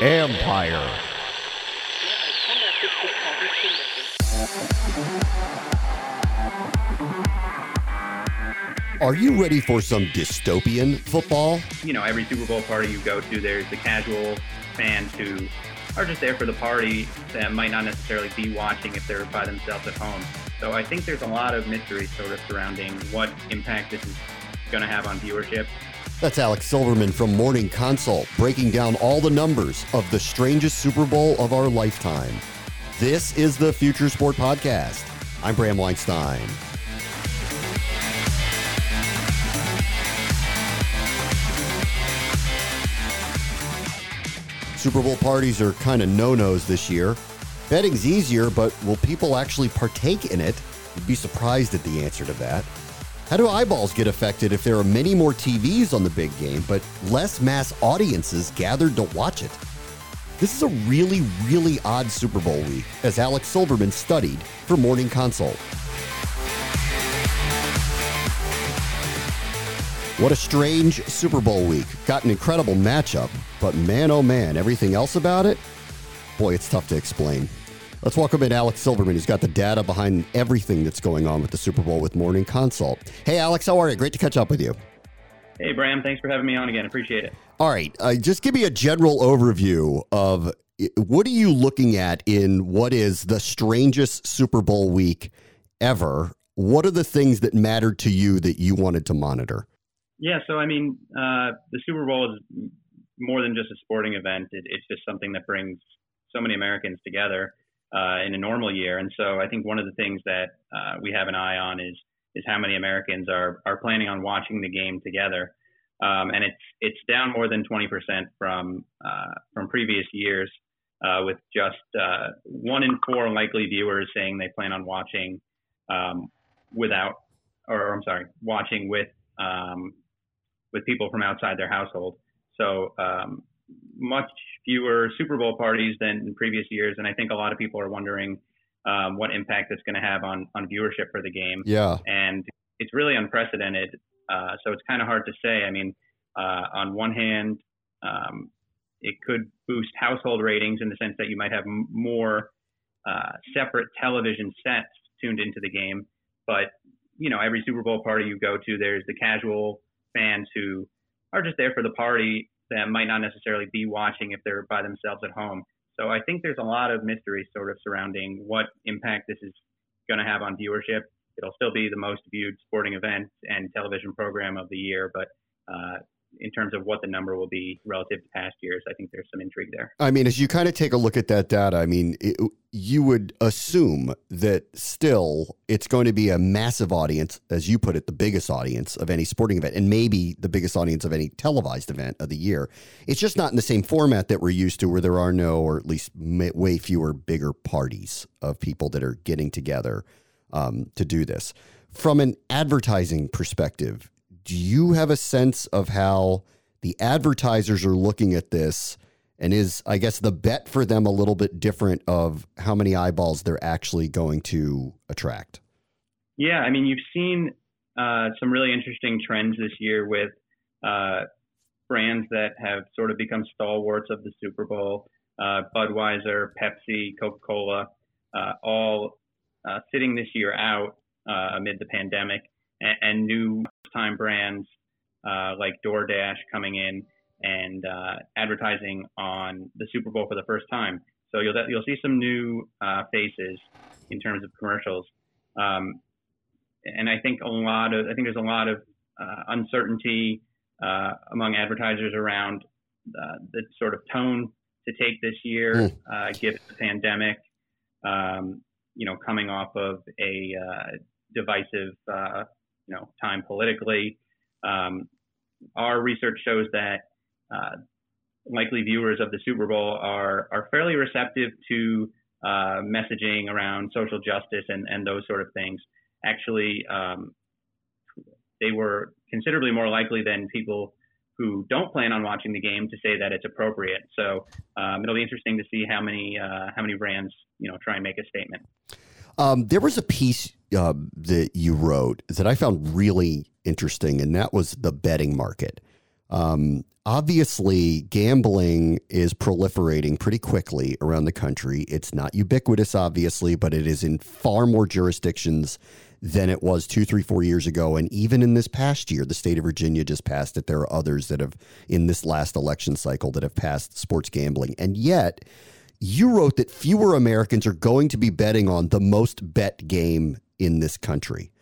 Empire. Are you ready for some dystopian football? You know, every Super Bowl party you go to, there's the casual fans who are just there for the party that might not necessarily be watching if they're by themselves at home. So I think there's a lot of mystery sort of surrounding what impact this is going to have on viewership. That's Alex Silverman from Morning Consult breaking down all the numbers of the strangest Super Bowl of our lifetime. This is the Future Sport Podcast. I'm Bram Weinstein. Super Bowl parties are kind of no nos this year. Betting's easier, but will people actually partake in it? You'd be surprised at the answer to that. How do eyeballs get affected if there are many more TVs on the big game, but less mass audiences gathered to watch it? This is a really, really odd Super Bowl week, as Alex Silverman studied for Morning Consult. What a strange Super Bowl week. Got an incredible matchup, but man oh man, everything else about it? Boy, it's tough to explain. Let's welcome in Alex Silverman, who's got the data behind everything that's going on with the Super Bowl with Morning Consult. Hey, Alex, how are you? Great to catch up with you. Hey, Bram, thanks for having me on again. Appreciate it. All right, uh, just give me a general overview of what are you looking at in what is the strangest Super Bowl week ever? What are the things that mattered to you that you wanted to monitor? Yeah, so I mean, uh, the Super Bowl is more than just a sporting event. It, it's just something that brings so many Americans together uh, in a normal year. And so I think one of the things that uh, we have an eye on is is how many Americans are are planning on watching the game together. Um, and it's it's down more than 20% from uh, from previous years, uh, with just uh, one in four likely viewers saying they plan on watching um, without, or I'm sorry, watching with um, with people from outside their household. So um, much fewer Super Bowl parties than in previous years, and I think a lot of people are wondering um, what impact it's going to have on on viewership for the game. Yeah, and it's really unprecedented. Uh, so it's kind of hard to say. I mean, uh, on one hand, um, it could boost household ratings in the sense that you might have m- more uh, separate television sets tuned into the game. But you know, every Super Bowl party you go to, there's the casual fans who are just there for the party that might not necessarily be watching if they're by themselves at home. So I think there's a lot of mystery sort of surrounding what impact this is going to have on viewership. It'll still be the most viewed sporting event and television program of the year, but uh, in terms of what the number will be relative to past years, I think there's some intrigue there. I mean, as you kind of take a look at that data, I mean, it, you would assume that still it's going to be a massive audience, as you put it, the biggest audience of any sporting event, and maybe the biggest audience of any televised event of the year. It's just not in the same format that we're used to, where there are no, or at least way fewer bigger parties of people that are getting together um, to do this. From an advertising perspective, do you have a sense of how the advertisers are looking at this? And is, I guess, the bet for them a little bit different of how many eyeballs they're actually going to attract? Yeah, I mean, you've seen uh, some really interesting trends this year with uh, brands that have sort of become stalwarts of the Super Bowl. Uh, Budweiser, Pepsi, Coca Cola, uh, all uh, sitting this year out uh, amid the pandemic, and, and new time brands uh, like DoorDash coming in and uh, advertising on the Super Bowl for the first time. So you'll you'll see some new uh, faces in terms of commercials, um, and I think a lot of I think there's a lot of uh, uncertainty uh, among advertisers around uh, the sort of tone to take this year, mm. given the pandemic. Um, you know, coming off of a divisive you know time politically. Um, our research shows that uh, likely viewers of the Super Bowl are are fairly receptive to uh, messaging around social justice and and those sort of things. Actually, um, they were considerably more likely than people who don't plan on watching the game to say that it's appropriate. So um, it'll be interesting to see how many uh, how many brands you know try and make a statement. Um, there was a piece uh, that you wrote that I found really interesting, and that was the betting market. Um, obviously, gambling is proliferating pretty quickly around the country. It's not ubiquitous, obviously, but it is in far more jurisdictions than it was two, three, four years ago. And even in this past year, the state of Virginia just passed it. There are others that have, in this last election cycle, that have passed sports gambling. And yet, you wrote that fewer Americans are going to be betting on the most bet game in this country.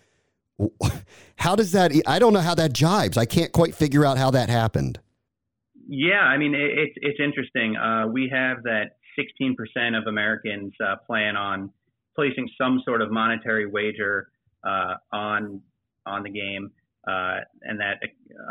How does that? I don't know how that jibes. I can't quite figure out how that happened. Yeah, I mean it's it's interesting. Uh, we have that 16% of Americans uh, plan on placing some sort of monetary wager uh, on on the game, uh, and that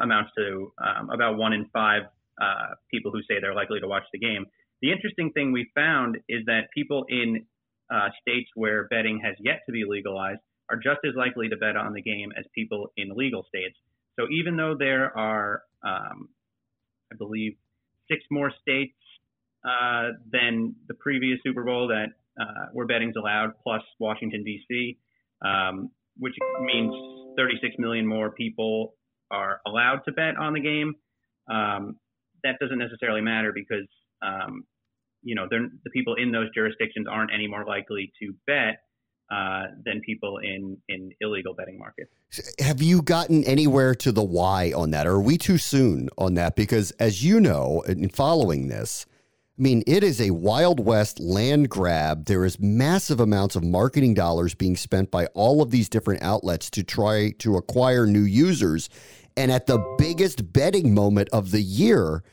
amounts to um, about one in five uh, people who say they're likely to watch the game. The interesting thing we found is that people in uh, states where betting has yet to be legalized are just as likely to bet on the game as people in legal states. So even though there are, um, I believe, six more states uh, than the previous Super Bowl that uh, where betting's allowed, plus Washington D.C., um, which means 36 million more people are allowed to bet on the game. Um, that doesn't necessarily matter because um, you know the people in those jurisdictions aren't any more likely to bet uh, than people in in illegal betting markets. Have you gotten anywhere to the why on that, or are we too soon on that? Because as you know, in following this, I mean, it is a Wild West land grab. There is massive amounts of marketing dollars being spent by all of these different outlets to try to acquire new users. And at the biggest betting moment of the year,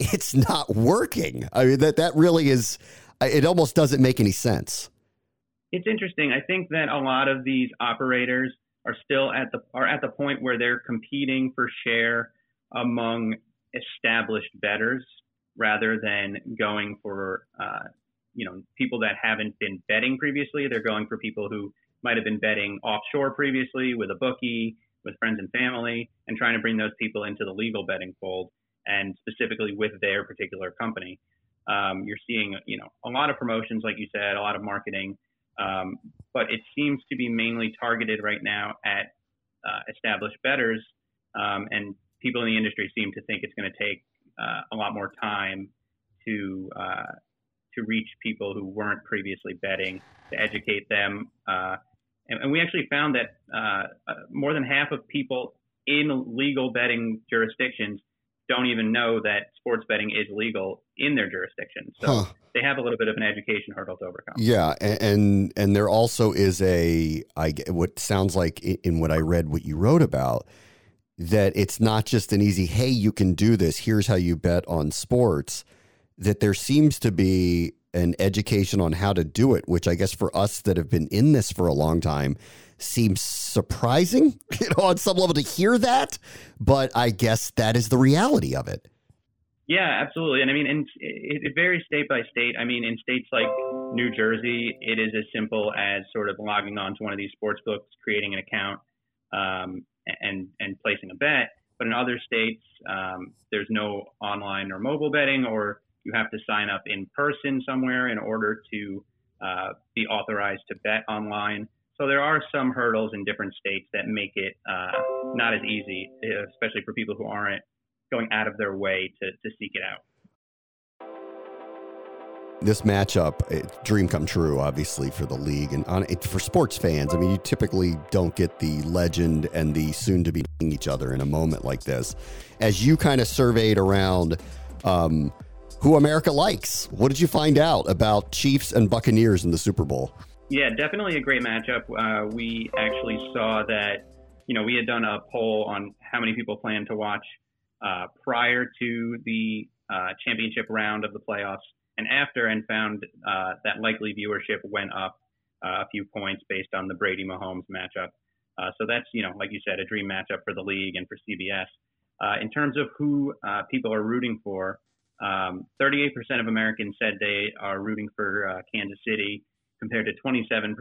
it's not working. I mean, that, that really is, it almost doesn't make any sense. It's interesting. I think that a lot of these operators are still at the are at the point where they're competing for share among established bettors rather than going for uh, you know people that haven't been betting previously. They're going for people who might have been betting offshore previously with a bookie, with friends and family, and trying to bring those people into the legal betting fold, and specifically with their particular company. Um, you're seeing you know a lot of promotions, like you said, a lot of marketing, um, but it seems to be mainly targeted right now at uh, established bettors, um, and people in the industry seem to think it's going to take uh, a lot more time to uh, to reach people who weren't previously betting, to educate them. Uh, and, and, we actually found that uh, uh, more than half of people in legal betting jurisdictions don't even know that sports betting is legal in their jurisdiction. So huh. they have a little bit of an education hurdle to overcome. Yeah, and, and and there also is a I what sounds like in what I read what you wrote about that it's not just an easy, hey, you can do this, here's how you bet on sports, that there seems to be an education on how to do it, which I guess for us that have been in this for a long time seems surprising, you know, on some level to hear that. But I guess that is the reality of it. Yeah, absolutely. And I mean, it, it varies state by state. I mean, in states like New Jersey, it is as simple as sort of logging on to one of these sports books, creating an account, um, and and placing a bet. But in other states, um, there's no online or mobile betting, or you have to sign up in person somewhere in order to uh, be authorized to bet online. So there are some hurdles in different states that make it uh, not as easy, especially for people who aren't going out of their way to, to seek it out this matchup, dream come true, obviously for the league and on, it, for sports fans. I mean, you typically don't get the legend and the soon to be each other in a moment like this. As you kind of surveyed around um, who America likes, what did you find out about Chiefs and Buccaneers in the Super Bowl? Yeah, definitely a great matchup. Uh, we actually saw that, you know, we had done a poll on how many people plan to watch uh, prior to the uh, championship round of the playoffs and after, and found uh, that likely viewership went up uh, a few points based on the Brady Mahomes matchup. Uh, so that's, you know, like you said, a dream matchup for the league and for CBS. In terms of who people are rooting for, um, 38% of Americans said they are rooting for uh, Kansas City, compared to 27%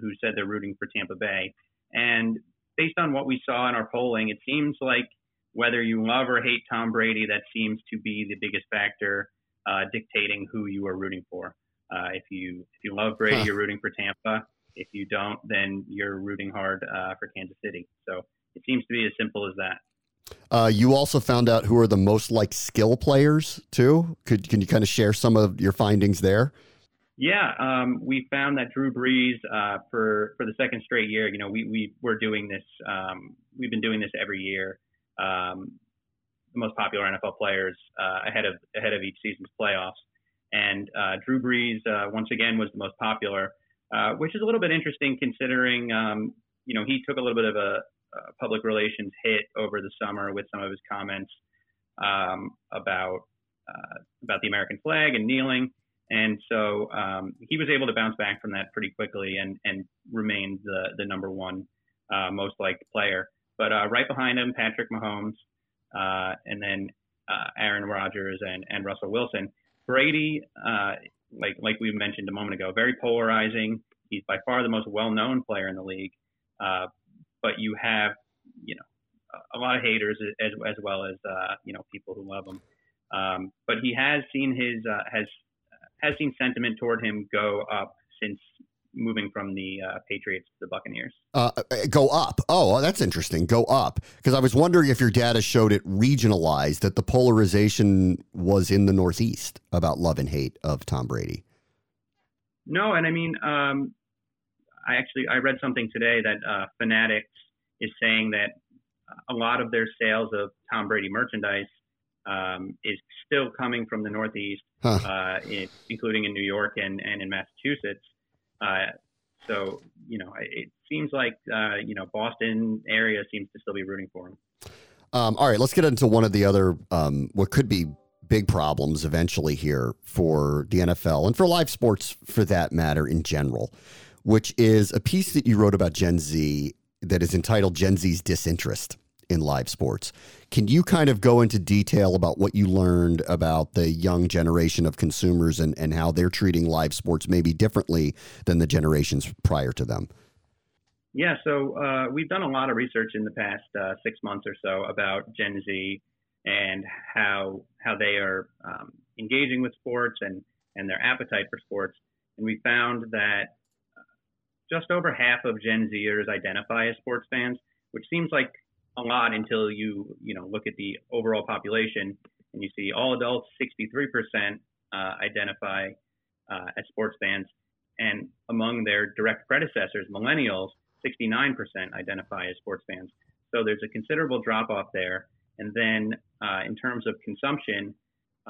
who said they're rooting for Tampa Bay. And based on what we saw in our polling, it seems like whether you love or hate Tom Brady, that seems to be the biggest factor uh, dictating who you are rooting for. Uh, if you if you love Brady, huh. you're rooting for Tampa. If you don't, then you're rooting hard uh, for Kansas City. So it seems to be as simple as that. Uh, you also found out who are the most like skill players too. Could can you kind of share some of your findings there? Yeah, um, we found that Drew Brees uh, for for the second straight year. You know, we we were doing this. Um, we've been doing this every year. Um, the most popular NFL players uh, ahead of ahead of each season's playoffs, and uh, Drew Brees uh, once again was the most popular, uh, which is a little bit interesting considering um, you know he took a little bit of a, a, public relations hit over the summer with some of his comments um, about uh, about the American flag and kneeling. And so um, he was able to bounce back from that pretty quickly and, and remained the, the number one uh, most liked player. But uh, right behind him, Patrick Mahomes, uh, and then uh, Aaron Rodgers and, and Russell Wilson. Brady, uh, like like we mentioned a moment ago, very polarizing. He's by far the most well-known player in the league, uh, but you have you know a lot of haters as as well as you know people who love him. Um, but he has seen his has has seen sentiment toward him go up since moving from the uh, Patriots to the Buccaneers. Uh, uh go up. Oh, that's interesting. Go up. Because I was wondering if your data showed it regionalized, that the polarization was in the Northeast about love and hate of Tom Brady. No, and I mean, um, I actually I read something today that uh, Fanatics is saying that a lot of their sales of Tom Brady merchandise um, is still coming from the Northeast, huh. uh, in, including in New York and, and in Massachusetts. Uh, so, you know, it seems like, uh, you know, Boston area seems to still be rooting for him. Um, all right, let's get into one of the other, um, what could be big problems eventually here for the NFL and for live sports for that matter in general, which is a piece that you wrote about Gen Z that is entitled Gen Z's Disinterest in live sports. Can you kind of go into detail about what you learned about the young generation of consumers and, and how they're treating live sports maybe differently than the generations prior to them? Yeah, so uh, we've done a lot of research in the past uh, six months or so about Gen Z and how how they are um, engaging with sports and and their appetite for sports. And we found that just over half of Gen Zers identify as sports fans, which seems like a lot until you you know look at the overall population and you see all adults 63% uh, identify uh, as sports fans. And among their direct predecessors millennials 69% identify as sports fans. So there's a considerable drop off there. And then uh, in terms of consumption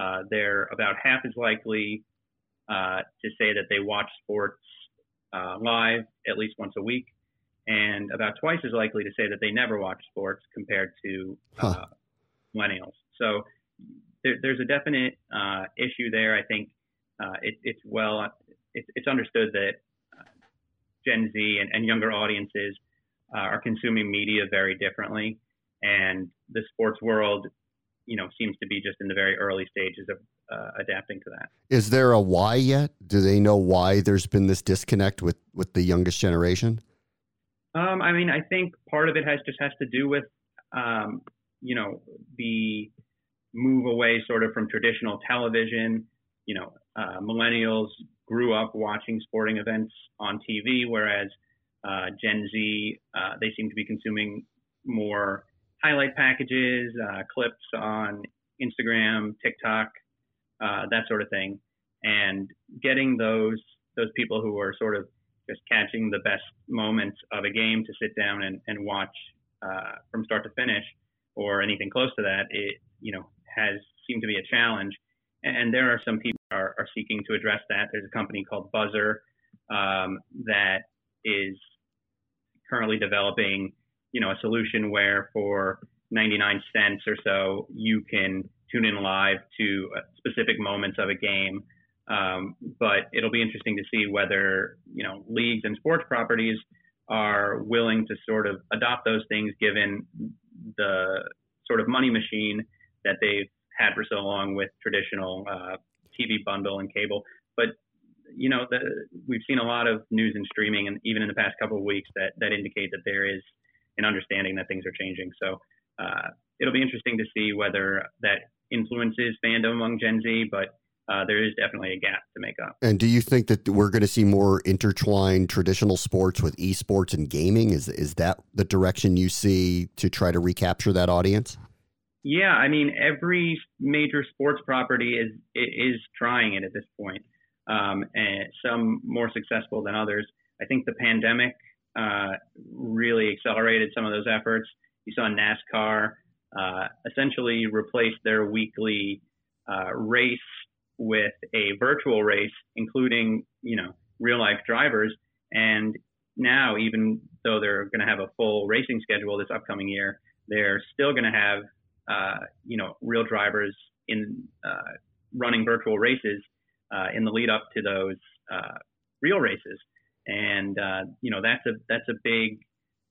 uh, they're about half as likely uh, to say that they watch sports uh, live at least once a week and about twice as likely to say that they never watch sports compared to huh. uh, millennials. So there, there's a definite uh, issue there. I think uh, it, it's well, it, it's understood that uh, Gen Z and, and younger audiences uh, are consuming media very differently, and the sports world, you know, seems to be just in the very early stages of uh, adapting to that. Is there a why yet? Do they know why there's been this disconnect with with the youngest generation? Um, I mean, I think part of it has just has to do with, um, you know, the move away sort of from traditional television. You know, uh, millennials grew up watching sporting events on TV, whereas uh, Gen Z, uh, they seem to be consuming more highlight packages, uh, clips on Instagram, TikTok, uh, that sort of thing, and getting those those people who are sort of just catching the best moments of a game to sit down and, and watch uh, from start to finish or anything close to that, it you know has seemed to be a challenge. And there are some people are, are seeking to address that. There's a company called Buzzer um, that is currently developing you know a solution where for 99 cents or so you can tune in live to specific moments of a game um, but it'll be interesting to see whether you know leagues and sports properties are willing to sort of adopt those things, given the sort of money machine that they've had for so long with traditional uh, TV bundle and cable. But you know, the, we've seen a lot of news and streaming, and even in the past couple of weeks, that that indicate that there is an understanding that things are changing. So uh, it'll be interesting to see whether that influences fandom among Gen Z, but uh, there is definitely a gap to make up. And do you think that we're going to see more intertwined traditional sports with esports and gaming? Is is that the direction you see to try to recapture that audience? Yeah, I mean, every major sports property is is trying it at this point, um, and some more successful than others. I think the pandemic uh, really accelerated some of those efforts. You saw NASCAR uh, essentially replace their weekly uh, race with a virtual race, including you know real life drivers. And now, even though they're going to have a full racing schedule this upcoming year, they're still going to have uh, you know real drivers in uh, running virtual races uh, in the lead up to those real races. And you know that's a that's a big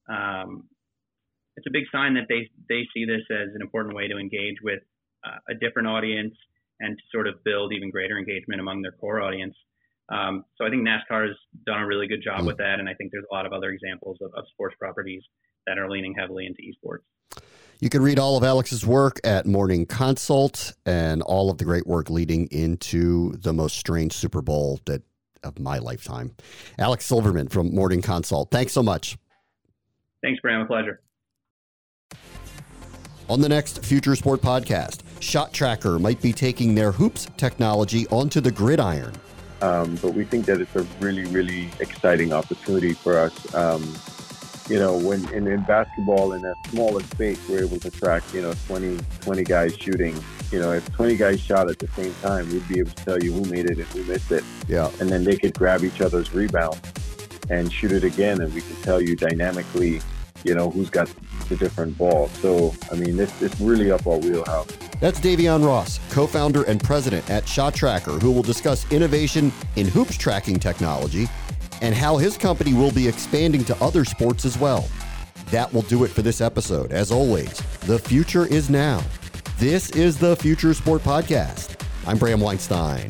um, it's a big sign that they they see this as an important way to engage with uh, a different audience and to sort of build even greater engagement among their core audience. Um, so I think NASCAR has done a really good job mm. with that, and I think there's a lot of other examples of, of sports properties that are leaning heavily into esports. You can read all of Alex's work at Morning Consult and all of the great work leading into the most strange Super Bowl that of my lifetime. Alex Silverman from Morning Consult. Thanks so much. Thanks, Bram. A pleasure. On the next Future Sport podcast, Shot Tracker might be taking their hoops technology onto the gridiron. Um, but we think that it's a really, really exciting opportunity for us. Um, you know, when in, in, basketball in a smaller space, we're able to track, you know, 20, 20 guys shooting. You know, if 20 guys shot at the same time, we'd be able to tell you who made it and who missed it. Yeah. And then they could grab each other's rebound and shoot it again, and we can tell you dynamically you know, who's got the different ball. So, I mean, it's, it's really up our wheelhouse. That's Davyeon Ross, co founder and president at Shot Tracker, who will discuss innovation in hoops tracking technology and how his company will be expanding to other sports as well. That will do it for this episode. As always, the future is now. This is the Future Sport Podcast. I'm Bram Weinstein.